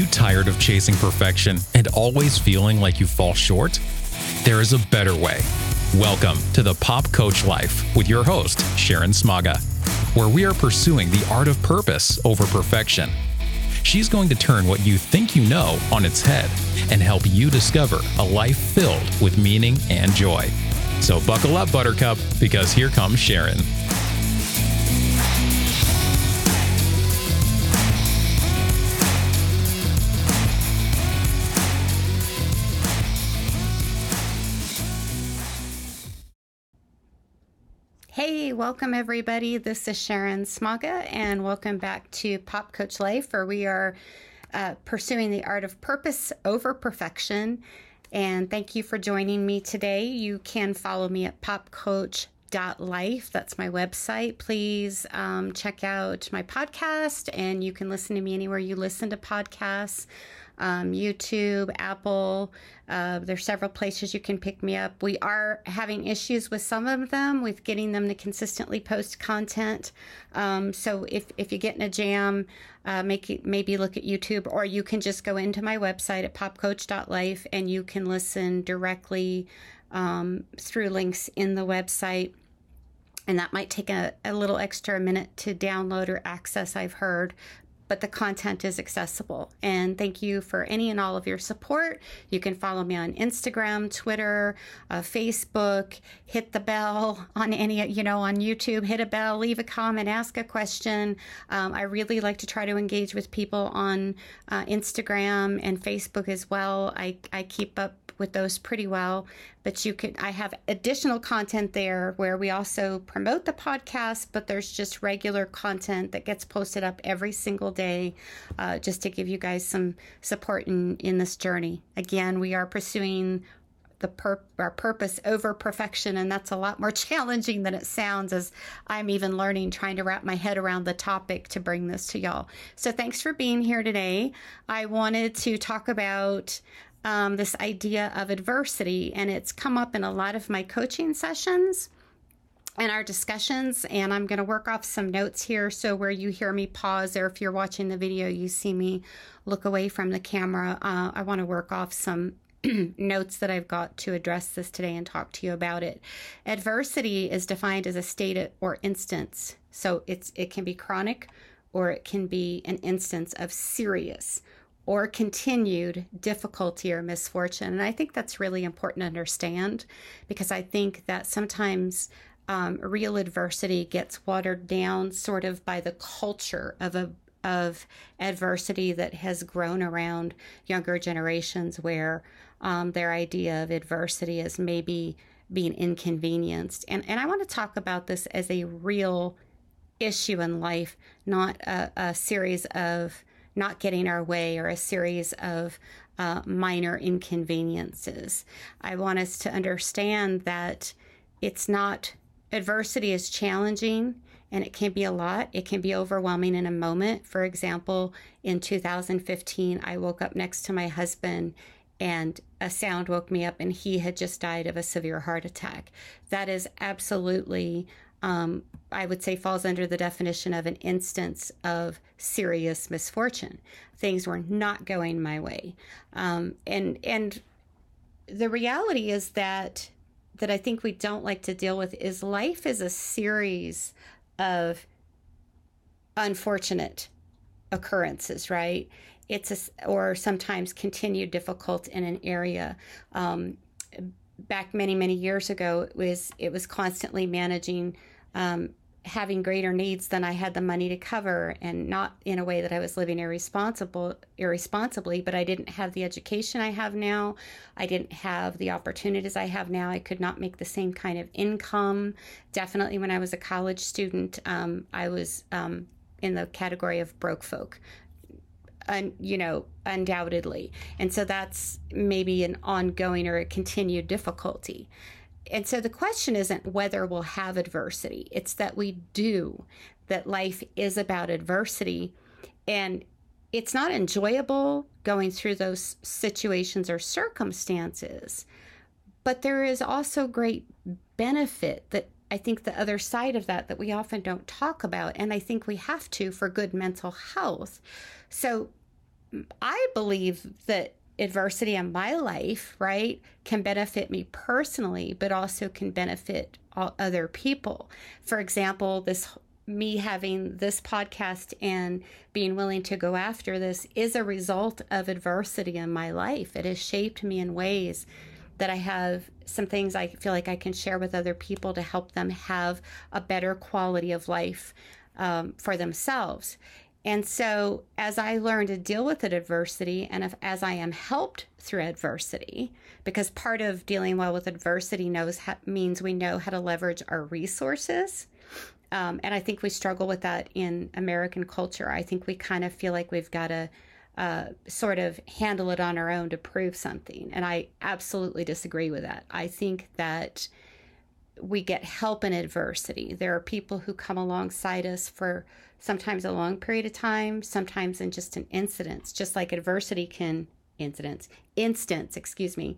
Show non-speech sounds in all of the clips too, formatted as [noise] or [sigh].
you tired of chasing perfection and always feeling like you fall short? There is a better way. Welcome to the Pop Coach Life with your host, Sharon Smaga, where we are pursuing the art of purpose over perfection. She's going to turn what you think you know on its head and help you discover a life filled with meaning and joy. So buckle up, Buttercup, because here comes Sharon. Welcome everybody. This is Sharon Smaga, and welcome back to Pop Coach Life, where we are uh, pursuing the art of purpose over perfection. And thank you for joining me today. You can follow me at popcoach.life. That's my website. Please um, check out my podcast, and you can listen to me anywhere you listen to podcasts um, YouTube, Apple. Uh, there's several places you can pick me up. We are having issues with some of them with getting them to consistently post content. Um, so if, if you get in a jam, uh, make maybe look at YouTube, or you can just go into my website at popcoach.life and you can listen directly um, through links in the website and that might take a, a little extra minute to download or access, I've heard but the content is accessible. And thank you for any and all of your support. You can follow me on Instagram, Twitter, uh, Facebook, hit the bell [laughs] on any, you know, on YouTube, hit a bell, leave a comment, ask a question. Um, I really like to try to engage with people on uh, Instagram and Facebook as well. I, I keep up with those pretty well. But you can, I have additional content there where we also promote the podcast, but there's just regular content that gets posted up every single day uh, just to give you guys some support in, in this journey. Again, we are pursuing the pur- our purpose over perfection and that's a lot more [laughs] challenging than it sounds as i'm even learning trying to wrap my head around the topic to bring this to y'all so thanks for being here today i wanted to talk about um, this idea of adversity, and it's come up in a lot of my coaching sessions and our discussions. And I'm going to work off some notes here. So, where you hear me pause, or if you're watching the video, you see me look away from the camera, uh, I want to work off some [clears throat] notes that I've got to address this today and talk to you about it. Adversity is defined as a state or instance. So, it's it can be chronic or it can be an instance of serious or continued difficulty or misfortune. And I think that's really important to understand because I think that sometimes um, real adversity gets watered down sort of by the culture of a of adversity that has grown around younger generations where um, their idea of adversity is maybe being inconvenienced. And, and I want to talk about this as a real issue in life, not a, a series of not getting our way or a series of uh, minor inconveniences. I want us to understand that it's not, adversity is challenging and it can be a lot. It can be overwhelming in a moment. For example, in 2015, I woke up next to my husband and a sound woke me up and he had just died of a severe heart attack. That is absolutely um, I would say falls under the definition of an instance of serious misfortune. Things were not going my way, um, and and the reality is that that I think we don't like to deal with is life is a series of unfortunate occurrences, right? It's a, or sometimes continued difficult in an area. Um, back many many years ago it was it was constantly managing um, having greater needs than I had the money to cover and not in a way that I was living irresponsible irresponsibly but I didn't have the education I have now I didn't have the opportunities I have now I could not make the same kind of income definitely when I was a college student um, I was um, in the category of broke folk un, you know, undoubtedly. And so that's maybe an ongoing or a continued difficulty. And so the question isn't whether we'll have adversity, it's that we do, that life is about adversity. And it's not enjoyable going through those situations or circumstances, but there is also great benefit that I think the other side of that that we often don't talk about, and I think we have to for good mental health. So I believe that adversity in my life, right, can benefit me personally, but also can benefit other people. For example, this me having this podcast and being willing to go after this is a result of adversity in my life. It has shaped me in ways that I have some things I feel like I can share with other people to help them have a better quality of life um, for themselves. And so, as I learn to deal with adversity, and if, as I am helped through adversity, because part of dealing well with adversity knows how, means we know how to leverage our resources. Um, and I think we struggle with that in American culture. I think we kind of feel like we've got to uh, sort of handle it on our own to prove something. And I absolutely disagree with that. I think that we get help in adversity. There are people who come alongside us for sometimes a long period of time, sometimes in just an incident, just like adversity can incidents, instance, excuse me.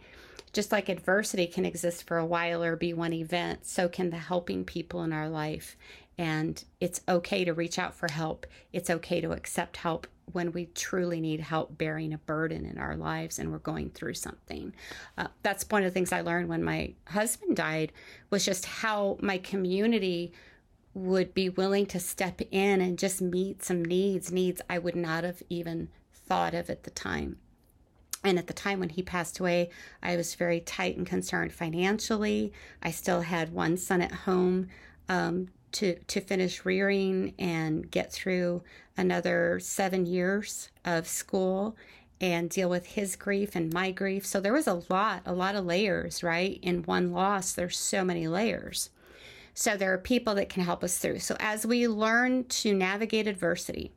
Just like adversity can exist for a while or be one event, so can the helping people in our life. And it's okay to reach out for help. It's okay to accept help when we truly need help bearing a burden in our lives and we're going through something. Uh, that's one of the things I learned when my husband died was just how my community would be willing to step in and just meet some needs, needs I would not have even thought of at the time. And at the time when he passed away, I was very tight and concerned financially. I still had one son at home um, to to finish rearing and get through another seven years of school and deal with his grief and my grief. So there was a lot, a lot of layers, right? In one loss, there's so many layers. So there are people that can help us through. So as we learn to navigate adversity,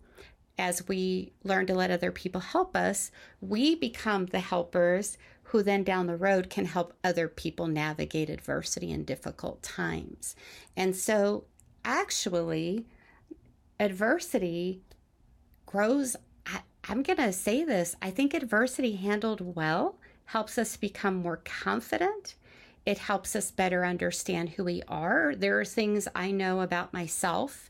as we learn to let other people help us, we become the helpers who then down the road can help other people navigate adversity in difficult times. And so actually, adversity grows. I, I'm going to say this I think adversity handled well helps us become more confident. It helps us better understand who we are. There are things I know about myself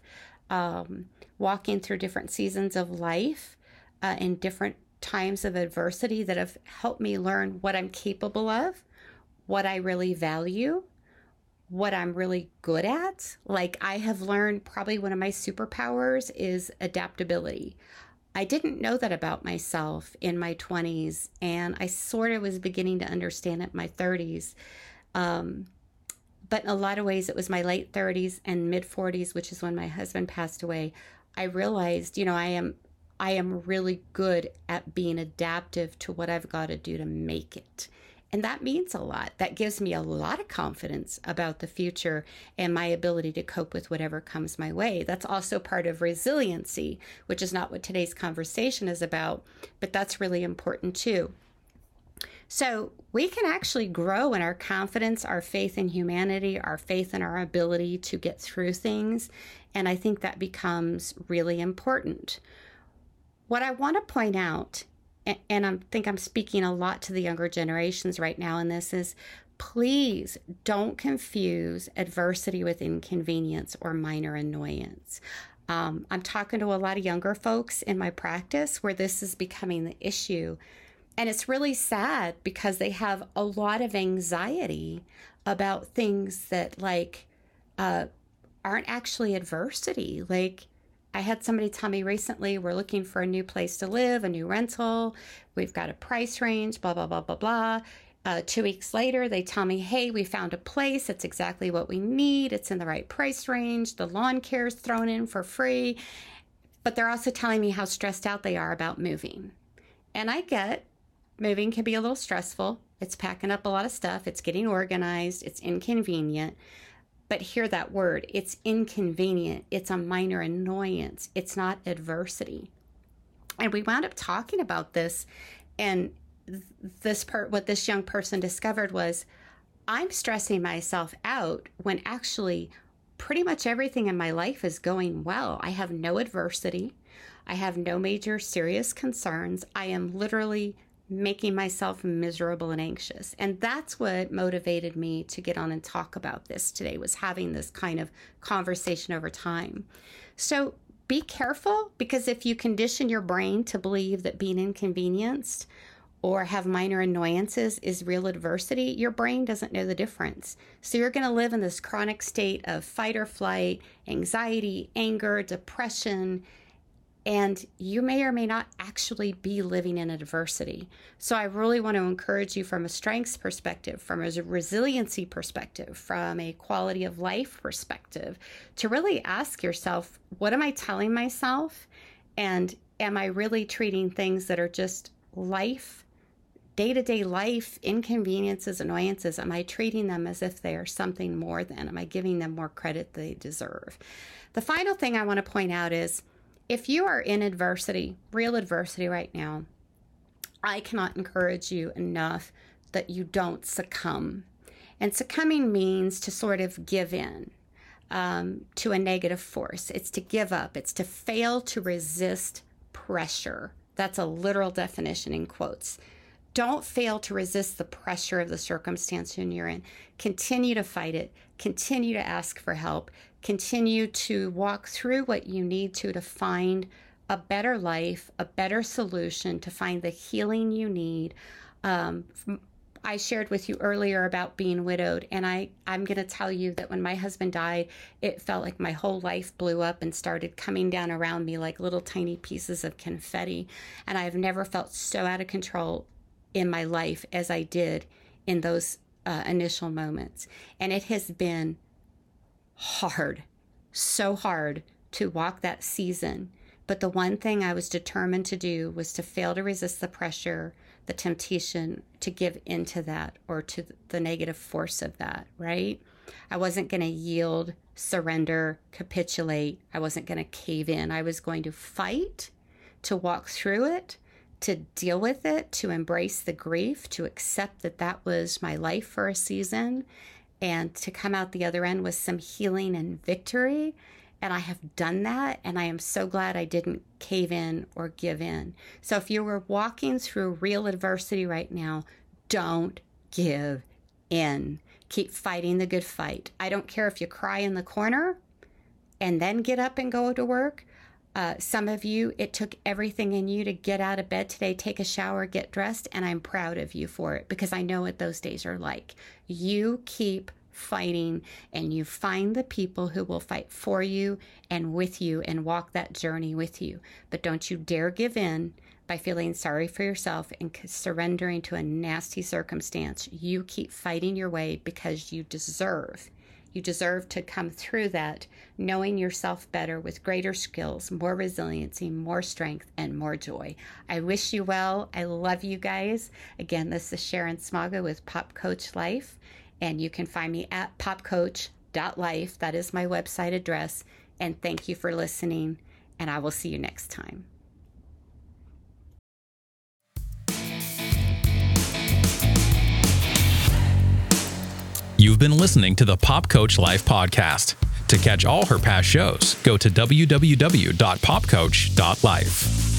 um, walking through different seasons of life uh, in different times of adversity that have helped me learn what I'm capable of, what I really value, what I'm really good at. Like, I have learned probably one of my superpowers is adaptability. I didn't know that about myself in my 20s, and I sort of was beginning to understand it in my 30s. Um, but in a lot of ways, it was my late 30s and mid 40s, which is when my husband passed away. I realized, you know, I am I am really good at being adaptive to what I've got to do to make it. And that means a lot. That gives me a lot of confidence about the future and my ability to cope with whatever comes my way. That's also part of resiliency, which is not what today's conversation is about, but that's really important too. So we can actually grow in our confidence, our faith in humanity, our faith in our ability to get through things. And I think that becomes really important. What I want to point out and I think I'm speaking a lot to the younger generations right now in this is please don't confuse adversity with inconvenience or minor annoyance. Um, I'm talking to a lot of younger folks in my practice where this is becoming the issue. And it's really sad because they have a lot of anxiety about things that, like, uh, aren't actually adversity. Like, I had somebody tell me recently we're looking for a new place to live, a new rental. We've got a price range, blah, blah, blah, blah, blah. Uh, two weeks later, they tell me, hey, we found a place. It's exactly what we need. It's in the right price range. The lawn care is thrown in for free. But they're also telling me how stressed out they are about moving. And I get moving can be a little stressful. It's packing up a lot of stuff, it's getting organized, it's inconvenient. But hear that word it's inconvenient, it's a minor annoyance, it's not adversity. And we wound up talking about this, and this part, what this young person discovered was I'm stressing myself out when actually pretty much everything in my life is going well. I have no adversity. I have no major serious concerns. I am literally making myself miserable and anxious. And that's what motivated me to get on and talk about this today was having this kind of conversation over time. So be careful because if you condition your brain to believe that being inconvenienced or have minor annoyances is real adversity, your brain doesn't know the difference. So you're going to live in this chronic state of fight or flight, anxiety, anger, depression, and you may or may not actually be living in adversity. So, I really want to encourage you from a strengths perspective, from a resiliency perspective, from a quality of life perspective, to really ask yourself what am I telling myself? And am I really treating things that are just life, day to day life, inconveniences, annoyances? Am I treating them as if they are something more than? Am I giving them more credit they deserve? The final thing I want to point out is, if you are in adversity, real adversity right now, I cannot encourage you enough that you don't succumb. And succumbing means to sort of give in um, to a negative force. It's to give up, it's to fail to resist pressure. That's a literal definition in quotes. Don't fail to resist the pressure of the circumstance you're in. Continue to fight it. Continue to ask for help continue to walk through what you need to to find a better life, a better solution, to find the healing you need. Um, I shared with you earlier about being widowed, and I, I'm going to tell you that when my husband died, it felt like my whole life blew up and started coming down around me like little tiny pieces of confetti. And I've never felt so out of control in my life as I did in those uh, initial moments. And it has been hard, so hard to walk that season. But the one thing I was determined to do was to fail to resist the pressure, the temptation to give into that or to the negative force of that, right? I wasn't going to yield, surrender, capitulate. I wasn't going to cave in. I was going to fight to walk through it, to deal with it, to embrace the grief, to accept that that was my life for a season, and to come out the other end with some healing and victory. And I have done that, and I am so glad I didn't cave in or give in. So, if you were walking through real adversity right now, don't give in. Keep fighting the good fight. I don't care if you cry in the corner and then get up and go to work. Uh, some of you, it took everything in you to get out of bed today, take a shower, get dressed, and I'm proud of you for it because I know what those days are like. You keep fighting and you find the people who will fight for you and with you and walk that journey with you. But don't you dare give in by feeling sorry for yourself and surrendering to a nasty circumstance. You keep fighting your way because you deserve you deserve to come through that knowing yourself better with greater skills, more resiliency, more strength, and more joy. I wish you well. I love you guys. Again, this is Sharon Smaga with Pop Coach Life, and you can find me at popcoach.life. That is my website address. And thank you for listening, and I will see you next time. You've been listening to the Pop Coach Life podcast. To catch all her past shows, go to www.popcoach.life.